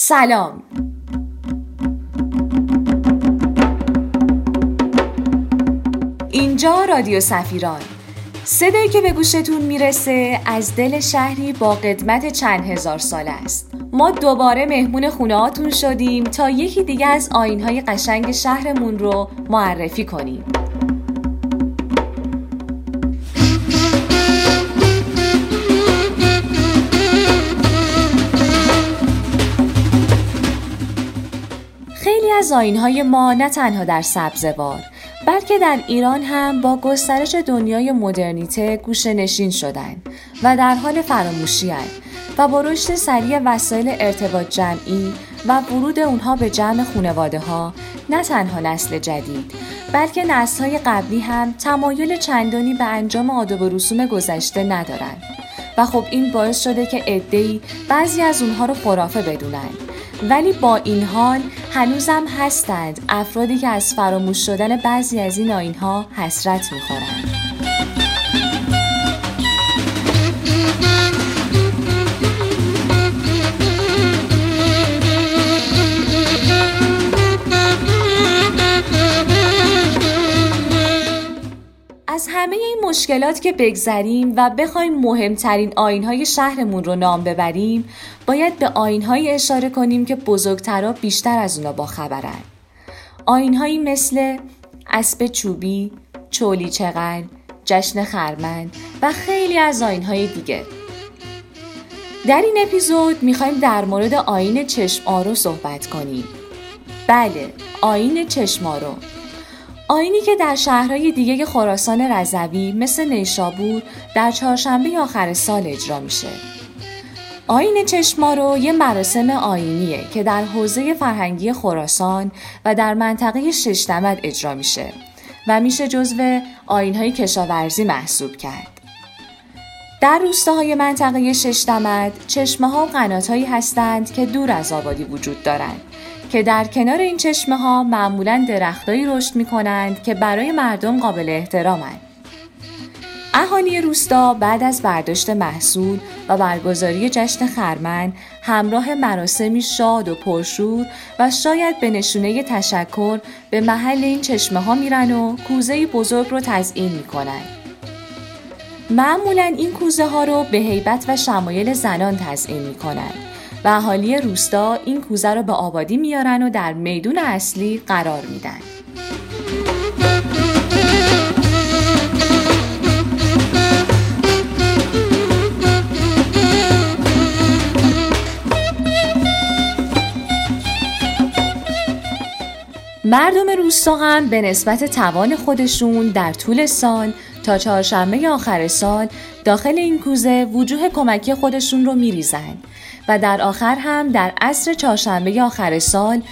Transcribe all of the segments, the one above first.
سلام. اینجا رادیو سفیران. صدایی که به گوشتون می‌رسه از دل شهری با قدمت چند هزار سال است. ما دوباره مهمون خونه شدیم تا یکی دیگه از آینهای قشنگ شهرمون رو معرفی کنیم. از آینهای ما نه تنها در سبزوار بلکه در ایران هم با گسترش دنیای مدرنیته گوشه نشین شدن و در حال فراموشی و با رشد سریع وسایل ارتباط جمعی و ورود اونها به جمع خانواده ها نه تنها نسل جدید بلکه نسل های قبلی هم تمایل چندانی به انجام آداب و رسوم گذشته ندارند. و خب این باعث شده که عدهای بعضی از اونها رو خرافه بدونن. ولی با این حال هنوزم هستند افرادی که از فراموش شدن بعضی از این آینها حسرت می‌خورند. همه این مشکلات که بگذریم و بخوایم مهمترین آینهای شهرمون رو نام ببریم باید به آینهایی اشاره کنیم که بزرگترا بیشتر از اونا باخبرن آینهایی مثل اسب چوبی، چولی چغل، جشن خرمن و خیلی از آینهای دیگه. در این اپیزود می‌خوایم در مورد آین چشم آرو صحبت کنیم. بله آین چشم آرو. آینی که در شهرهای دیگه خراسان رضوی مثل نیشابور در چهارشنبه آخر سال اجرا میشه. آین چشمارو یه مراسم آینیه که در حوزه فرهنگی خراسان و در منطقه ششدمد اجرا میشه و میشه جزو آینهای کشاورزی محسوب کرد. در روستاهای منطقه ششدمد چشمه ها و قنات هایی هستند که دور از آبادی وجود دارند که در کنار این چشمه ها معمولا درختایی رشد می کنند که برای مردم قابل احترامند. اهالی روستا بعد از برداشت محصول و برگزاری جشن خرمن همراه مراسمی شاد و پرشور و شاید به نشونه تشکر به محل این چشمه ها میرن و کوزه بزرگ رو تزئین می‌کنن. معمولا این کوزه ها رو به هیبت و شمایل زنان تزئین می‌کنن و اهالی روستا این کوزه رو به آبادی میارن و در میدون اصلی قرار میدن. مردم روستا هم به نسبت توان خودشون در طول سال تا چهارشنبه آخر سال داخل این کوزه وجوه کمکی خودشون رو میریزن و در آخر هم در عصر چهارشنبه آخر سال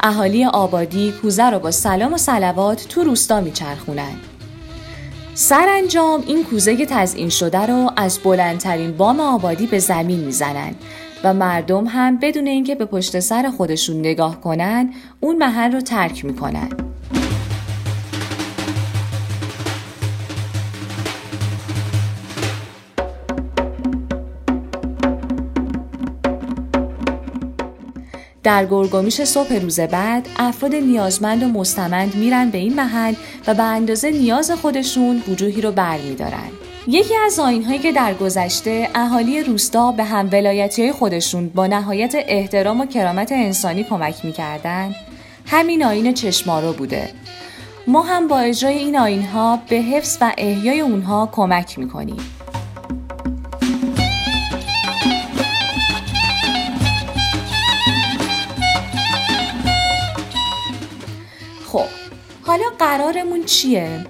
اهالی آبادی کوزه رو با سلام و سلوات تو روستا میچرخونن. سرانجام این کوزه تزئین شده رو از بلندترین بام آبادی به زمین می‌زنن و مردم هم بدون اینکه به پشت سر خودشون نگاه کنن اون محل رو ترک می‌کنن. در گرگومیش صبح روز بعد افراد نیازمند و مستمند میرن به این محل و به اندازه نیاز خودشون وجوهی رو برمیدارن. یکی از آینهایی که در گذشته اهالی روستا به هم ولایتی های خودشون با نهایت احترام و کرامت انسانی کمک می‌کردن همین آین چشمارو بوده. ما هم با اجرای این آینها به حفظ و احیای اونها کمک می‌کنیم. خب حالا قرارمون چیه؟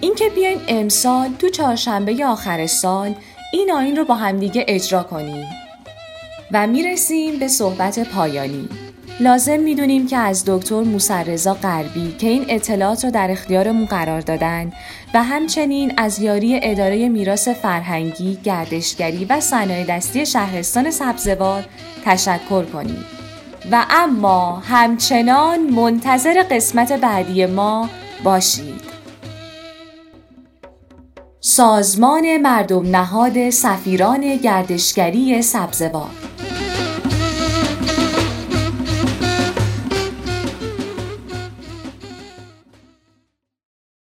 اینکه بیایم امسال تو چهارشنبه آخر سال این آین رو با همدیگه اجرا کنیم و می‌رسیم به صحبت پایانی لازم می‌دونیم که از دکتر موسرزا غربی که این اطلاعات رو در اختیارمون قرار دادن و همچنین از یاری اداره میراث فرهنگی، گردشگری و صنایع دستی شهرستان سبزوار تشکر کنیم. و اما همچنان منتظر قسمت بعدی ما باشید. سازمان مردم نهاد سفیران گردشگری سبزوار